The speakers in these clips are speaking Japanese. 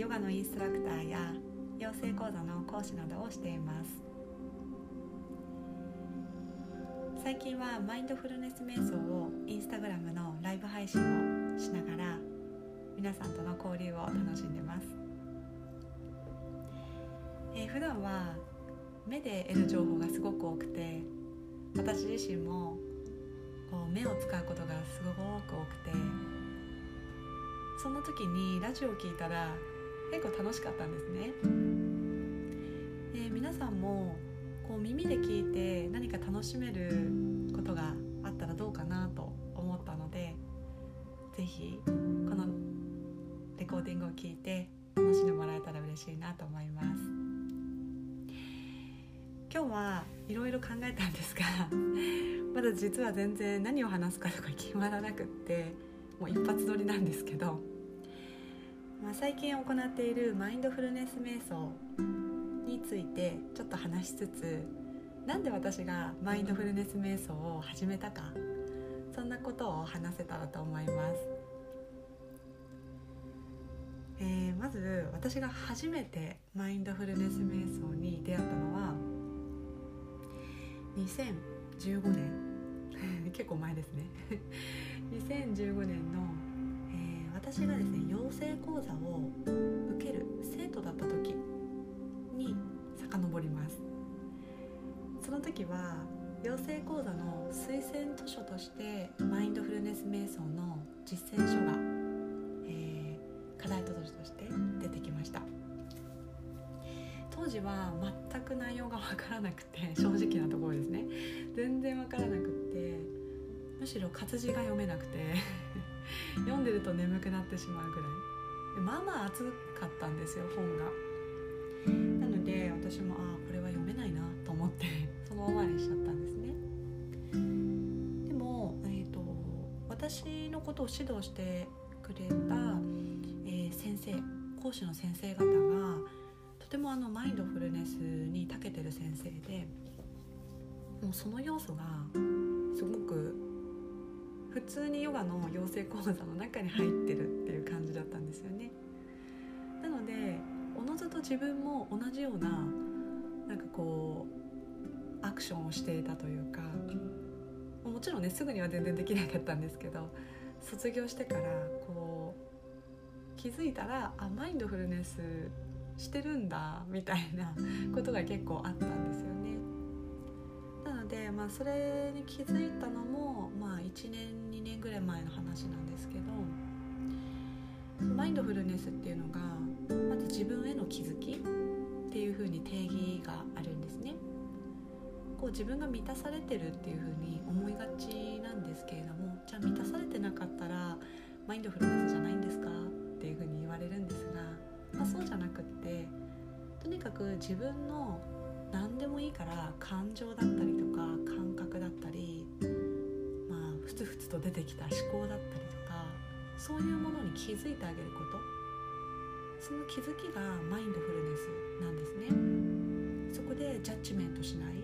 ヨガのインストラクターや養成講座の講師などをしています。最近はマインドフルネス瞑想をインスタグラムのライブ配信をしながら皆さんとの交流を楽しんでます、えー、普段は目で得る情報がすごく多くて私自身もこう目を使うことがすごく多くてそんな時にラジオを聞いたら結構楽しかったんですね。で皆さんもこう耳で聞いて何か楽しめることがあったらどうかなと思ったので是非このレコーディングを聞いて楽しんでもらえたら嬉しいなと思います。今日はいろいろ考えたんですが まだ実は全然何を話すかとか決まらなくってもう一発撮りなんですけど、まあ、最近行っているマインドフルネス瞑想についてちょっと話しつつなんで私がマインドフルネス瞑想を始めたかそんなことを話せたらと思います。えー、まず私が初めてマインドフルネス瞑想に出会ったのは2015年 結構前ですね 2015年の、私がですね養成講座を受ける生徒だった時に遡ります。その時は養成講座の推薦図書としてマインドフルネス瞑想の実践書が、えー、課題図書として出てきました。当時は全く内容が分からなくて 正直なところですね。全然分からなくってむしろ活字が読めなくて。読んでると眠くなってしまうぐらい。まあまあ熱かったんですよ本が。なので私もああこれは読めないなと思って そのままにしちゃったんですね。でも、えーと、私のことを指導してくれた、えー、先生講師の先生方がとてもあのマインドフルネスに長けてる先生でもうその要素がすごく普通にヨガの養成講座の中に入ってるっていう感じだったんですよね。なのでおのずと自分も同じようななんかこうアクションをしていたというかもちろんねすぐには全然できなかったんですけど卒業してからこう気づいたらあマインドフルネスしてるんだみたいなことが結構あったんですよね。で、まあ、それに気づいたのも、まあ、1年2年ぐらい前の話なんですけどマインドフルネスっていうのがまず自分への気づきっていうふうに定義があるんですね。こう自分が満たされてるっていうふうに思いがちなんですけれどもじゃあ満たされてなかったらマインドフルネスじゃないんですかっていうふうに言われるんですが、まあ、そうじゃなくってとにかく自分の何でもいいから感情だったりとか感覚だったりまあふつふつと出てきた思考だったりとかそういうものに気づいてあげること。その気づきがマインドフルネスなんですね。そこでジャッジメントしない。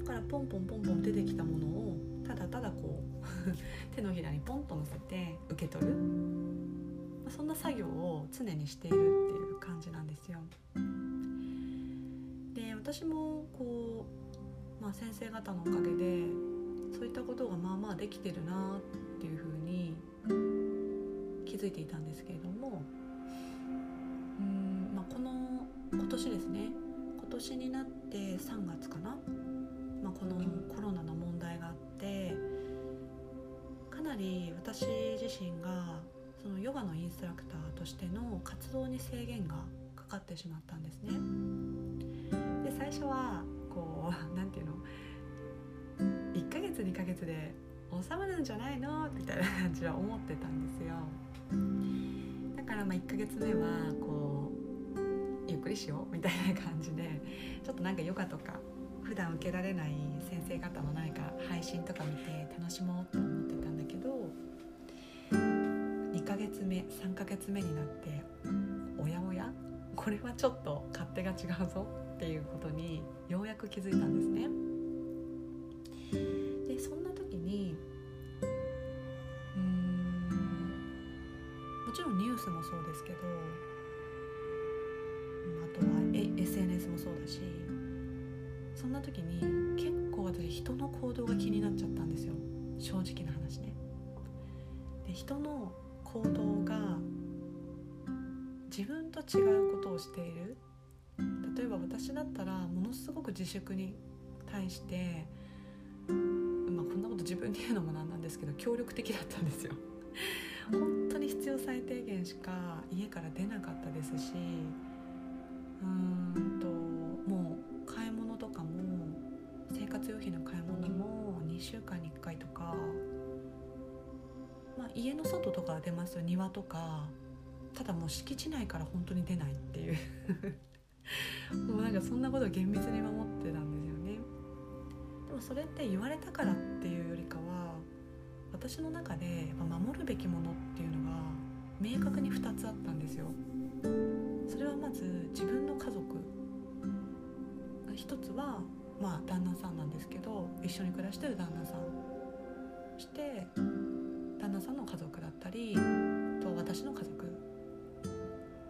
だからポンポンポンポン出てきたものをただただこう 手のひらにポンと乗せて受け取る。そんな作業を常にしているっていう感じなんですよ。私もこう、まあ、先生方のおかげでそういったことがまあまあできてるなっていうふうに気づいていたんですけれどもうん、まあ、この今年ですね今年になって3月かな、まあ、このコロナの問題があってかなり私自身がそのヨガのインストラクターとしての活動に制限がかかってしまったんですね。最初はこう 何て言うの？1ヶ月2ヶ月で収まるんじゃないの？みたいな感じは思ってたんですよ。だからまあ1ヶ月目はこうゆっくりしよう。みたいな感じでちょっとなんかヨガとか普段受けられない先生方の何か配信とか見て楽しもうと思ってたんだけど2ヶ月目3ヶ月目になっておやおや？これはちょっと勝手が違うぞ。っていうことにようやく気づいたんですね。でそんな時にうんもちろんニュースもそうですけどあとは SNS もそうだしそんな時に結構私人の行動が気になっちゃったんですよ正直な話ね。で人の行動が自分と違うことをしている私だったらものすごく自粛に対してまあこんなこと自分で言うのもなんなんですけど協力的だったんですよ。本当に必要最低限しか家から出なかったですしうーんともう買い物とかも生活用品の買い物も2週間に1回とか、まあ、家の外とか出ますよ。庭とか。ただもう敷地内から本当に出ないっていう。もうなんかそんなことを厳密に守ってたんですよね。でもそれって言われたからっていうよりかは私の中で守るべきものっていうのが明確に2つあったんですよ。それはまず自分の家族。一つはまあ旦那さんなんですけど一緒に暮らしてる旦那さん。そして旦那さんの家族だったりと私の家族。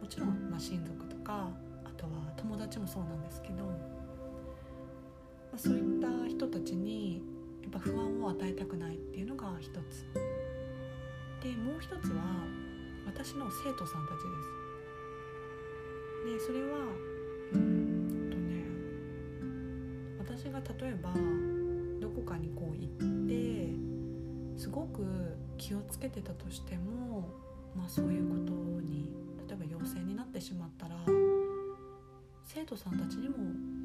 もちろん、まあ、親族とかとは友達もそうなんですけど、まあ、そういった人たちにやっぱ不安を与えたくないっていうのが一つ。でもう一つは私の生徒さんたちです。でそれはうんとね私が例えばどこかにこう行ってすごく気をつけてたとしてもまあそういうことに例えば陽性になってしまったら徒さんたちにも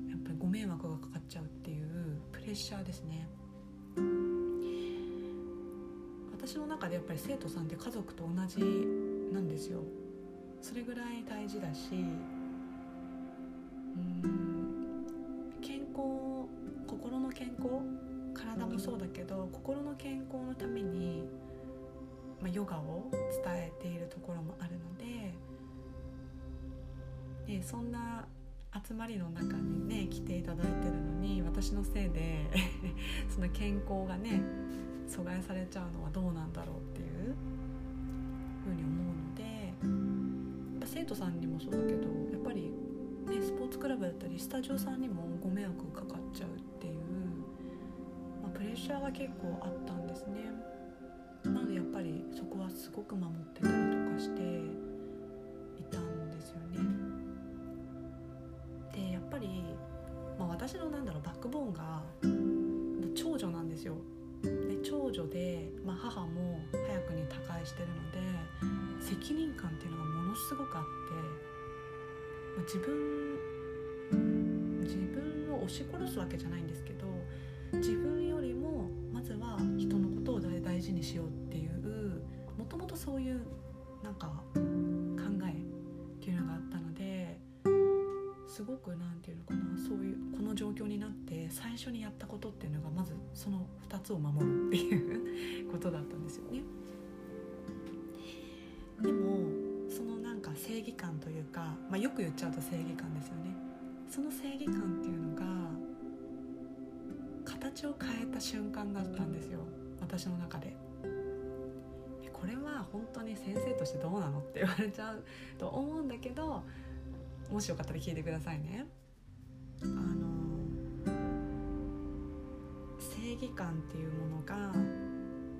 やっぱりご迷惑がかかっちゃうっていうプレッシャーですね。私の中でやっぱり生徒さんって家族と同じなんですよ。それぐらい大事だしうん健康心の健康体もそうだけど心の健康のために、まあ、ヨガを伝えているところもあるのででそんな集まりの中にね来ていただいてるのに私のせいで その健康がね阻害されちゃうのはどうなんだろうっていうふうに思うので生徒さんにもそうだけどやっぱり、ね、スポーツクラブだったりスタジオさんにもご迷惑かかっちゃうっていう、まあ、プレッシャーが結構あったんですね。なのでやっぱりそこはすごく守ってたりとかして私のなんだろうバックボーンが長女なんですよ。で長女で、まあ、母も早くに他界してるので責任感っていうのがものすごくあって、まあ、自分自分を押し殺すわけじゃないんですけど自分よりもまずは人のことを大事にしようっていうもともとそういうなんかすごく何て言うのかなそういうこの状況になって最初にやったことっていうのがまずその2つを守るっていうことだったんですよね。でもそのなんか正義感というか、まあ、よく言っちゃうと正義感ですよね。その正義感っていうのが形を変えた瞬間があったんですよ私の中で。これは本当に先生としてどうなのって言われちゃうと思うんだけどもしよかったら聞いてくださいね。あの正義感っていうものが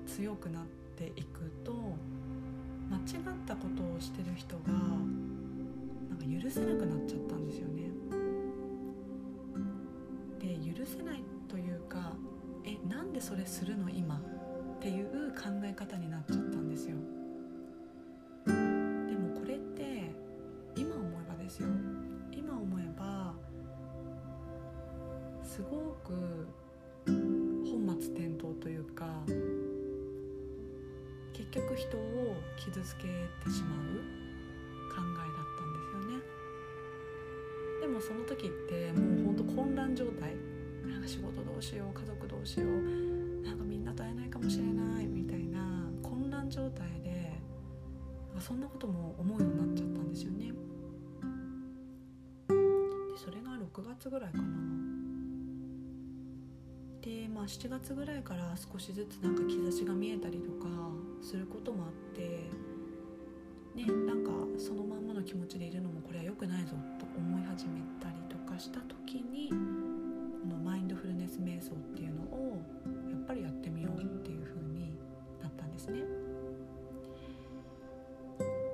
強くなっていくと間違ったことをしてる人がなんか許せなくなっちゃったんですよね。で許せないというかえなんでそれするの今？っていう考え方になっちゃったんですよ。もその時ってもうほんと混乱状態。なんか仕事どうしよう家族どうしようなんかみんなと会えないかもしれないみたいな混乱状態でそんなことも思うようになっちゃったんですよね。でそれが6月ぐらいかな。でまあ7月ぐらいから少しずつなんか兆しが見えたりとかすることもあってねなんかそのまんまの気持ちでいるのもこれは良くないぞと思い始めたりとかした時にこのマインドフルネス瞑想っていうのをやっぱりやってみようっていう風になったんですね。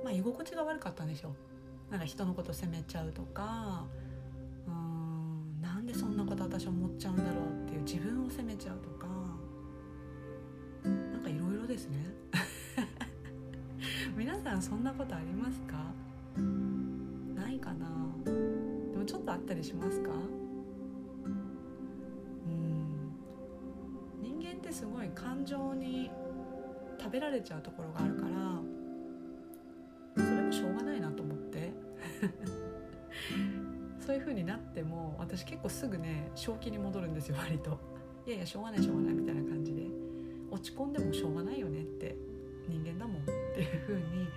まあ居心地が悪かったんでしょう。なんか人のこと責めちゃうとかうーんなんでそんなこと私思っちゃうんだろうっていう自分を責めちゃうとかなんかいろいろですね。皆さんそんなことありますか？ないかな？でもちょっとあったりしますか？うん。人間ってすごい感情に食べられちゃうところがあるからそれもしょうがないなと思って。そういう風になっても私結構すぐね正気に戻るんですよ割と。いやいやしょうがないしょうがないみたいな感じで。落ち込んでもしょうがないよねって人間だもんっていう風に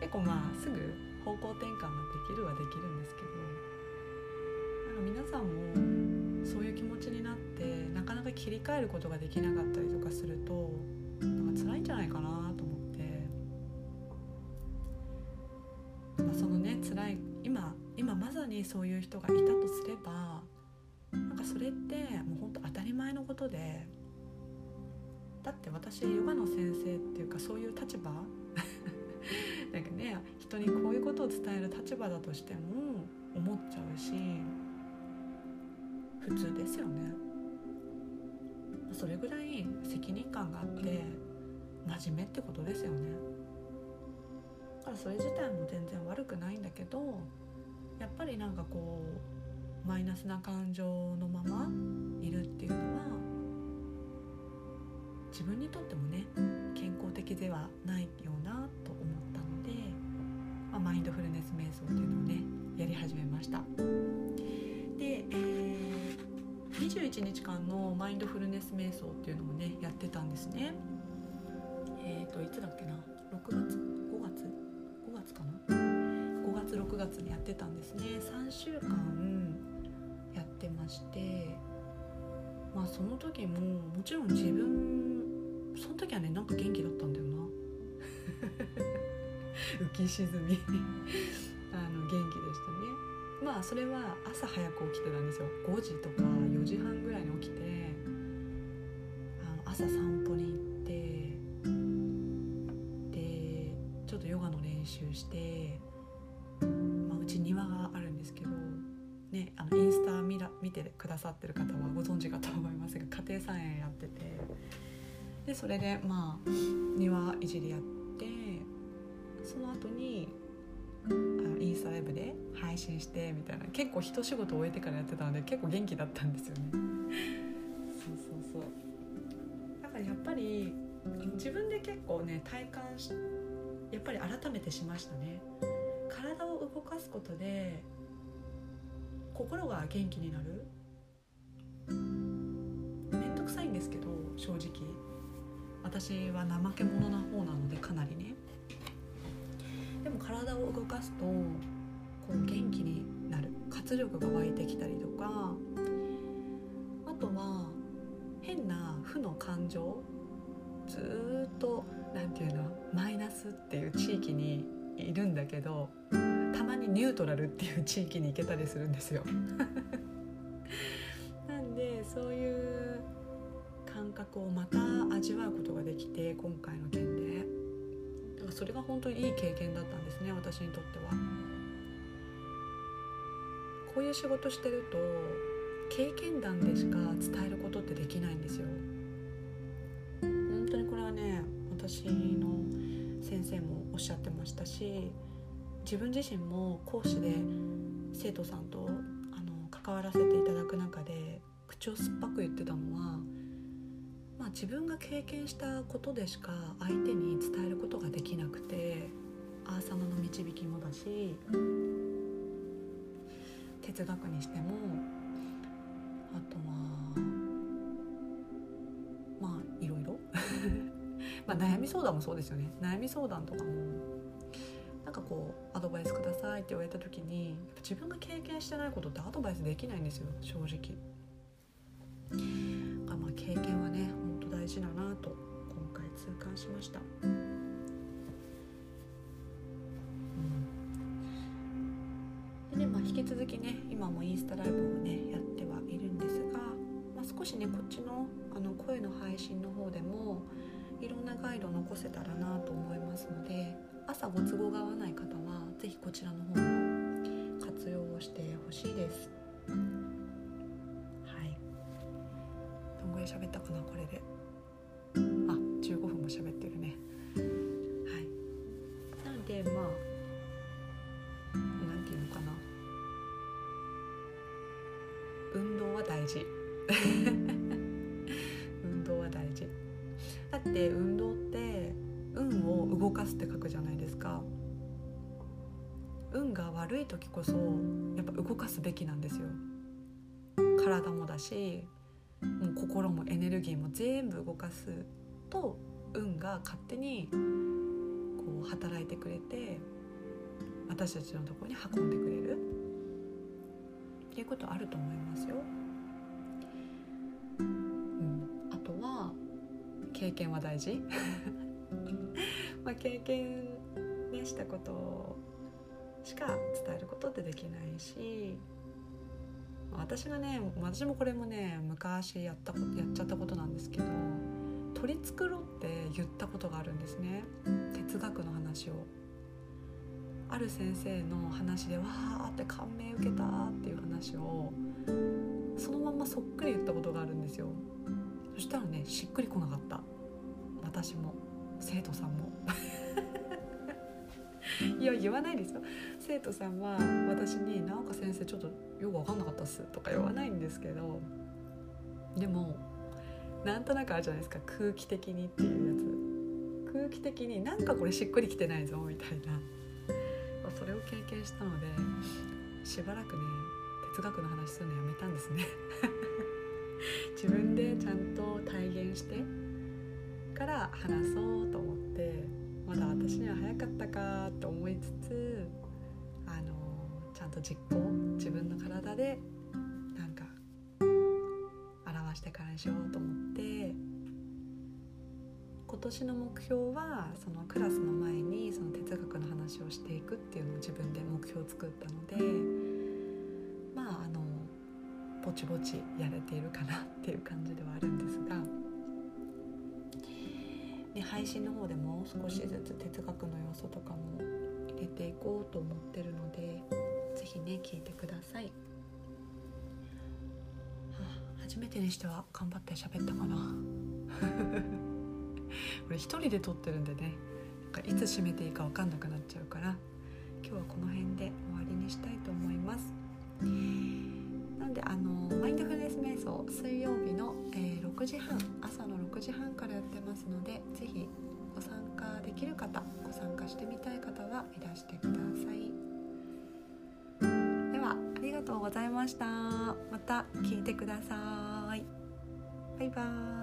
結構まあすぐ方向転換ができるはできるんですけどなんか皆さんもそういう気持ちになってなかなか切り替えることができなかったりとかするとなんか辛いんじゃないかなと思って、まあ、そのね辛い今今まさにそういう人がいたとすればなんかそれってもう本当当たり前のことでだって私ヨガの先生っていうかそういう立場？なんかね人にこういうことを伝える立場だとしても思っちゃうし普通ですよね。それぐらい責任感があって真面目ってことですよね。だからそれ自体も全然悪くないんだけどやっぱりなんかこうマイナスな感情のままいるっていうのは自分にとってもね健康的ではないよなと思ったので、まあ、マインドフルネス瞑想っていうのをねやり始めました。で、えー、21日間のマインドフルネス瞑想っていうのもねやってたんですね。えっ、ー、といつだっけな？6月？5月？5月かな？5月6月にやってたんですね。3週間やってましてまあその時ももちろん自分その時はねなんか元気だったんだよな。浮き沈み。あの元気でしたね。まあそれは朝早く起きてたんですよ。5時とか4時半ぐらいに起きてあの朝散歩に行ってでちょっとヨガの練習して、まあ、うち庭があるんですけどね、あのインスタ見ら見てくださってる方はご存知かと思いますが家庭菜園やっててでそれでまあ庭いじりやってその後にあインスタライブで配信してみたいな結構一仕事終えてからやってたので結構元気だったんですよね。そうそうそうだからやっぱり自分で結構ね体感しやっぱり改めてしましたね。体を動かすことで心が元気になる面倒くさいんですけど正直私は怠け者な方なのでかなりね。でも体を動かすとこう元気になる。活力が湧いてきたりとか。あとは変な負の感情。ずっと何て言うのマイナスっていう地域にいるんだけどたまにニュートラルっていう地域に行けたりするんですよ。なんでそういう感覚をまた味わうことができて今回の件で。だからそれが本当にいい経験だったんですね私にとっては。こういう仕事してると経験談でしか伝えることってできないんですよ。本当にこれはね私の先生もおっしゃってましたし自分自身も講師で生徒さんとあの関わらせていただく中で口を酸っぱく言ってたのは、まあ、自分が経験したことでしか相手に伝えることができなくてアーサナの導きもだし哲学にしてもあとはまあいろいろ。まあ悩み相談もそうですよね。悩み相談とかもなんかこうアドバイスくださいって言われた時に自分が経験してないことってアドバイスできないんですよ正直。まあ経験は事だなと今回痛感しました、うん、でねまあ、引き続きね今もインスタライブをねやってはいるんですが、まあ、少しねこっちのあの声の配信の方でもいろんなガイド残せたらなと思いますので朝ご都合が合わない方は是非こちらの方も活用をしてほしいです。どんい喋ったかなこれで。運動は大事。運動は大事。だって運動って運を動かすって書くじゃないですか。運が悪い時こそやっぱ動かすべきなんですよ。体もだしもう心もエネルギーも全部動かすと運が勝手にこう働いてくれて私たちのところに運んでくれるっていうことあると思いますよ。うん、あとは経験は大事。まあ経験ねしたことしか伝えることってできないし私がね私もこれもね昔やったことやっちゃったことなんですけど取り繕って言ったことがあるんですね。哲学の話を。ある先生の話でわーって感銘受けたっていう話をそのままそっくり言ったことがあるんですよ。そしたらねしっくりこなかった。私も。生徒さんも。いや言わないですよ。生徒さんは私に「なんか先生ちょっとよく分かんなかったっす」とか言わないんですけどでもなんとなくあるじゃないですか。空気的にっていうやつ。空気的になんかこれしっくりきてないぞみたいな。それを経験したのでしばらくね哲学の話するのやめたんですね。自分でちゃんと体現してから話そうと思ってまだ私には早かったかと思いつつあのちゃんと実行自分の体でなんか表してからにしようと思って今年の目標はそのクラスの前にその哲学の話をしていくっていうのを自分で目標を作ったのでまああのぼちぼちやれているかなっていう感じではあるんですが。ね、配信の方でも少しずつ哲学の要素とかも入れていこうと思ってるので是非ね聞いてください、はあ、初めてにしては頑張って喋ったかなこれ一人で撮ってるんでね。なんかいつ締めていいか分かんなくなっちゃうから。今日はこの辺で終わりにしたいと思います。なんであのマインドフルネス瞑想水曜日の、えー、6時半朝の6時半からやってますので是非ご参加できる方ご参加してみたい方はいらしてください。ではありがとうございました。また聞いてください。バイバーイ。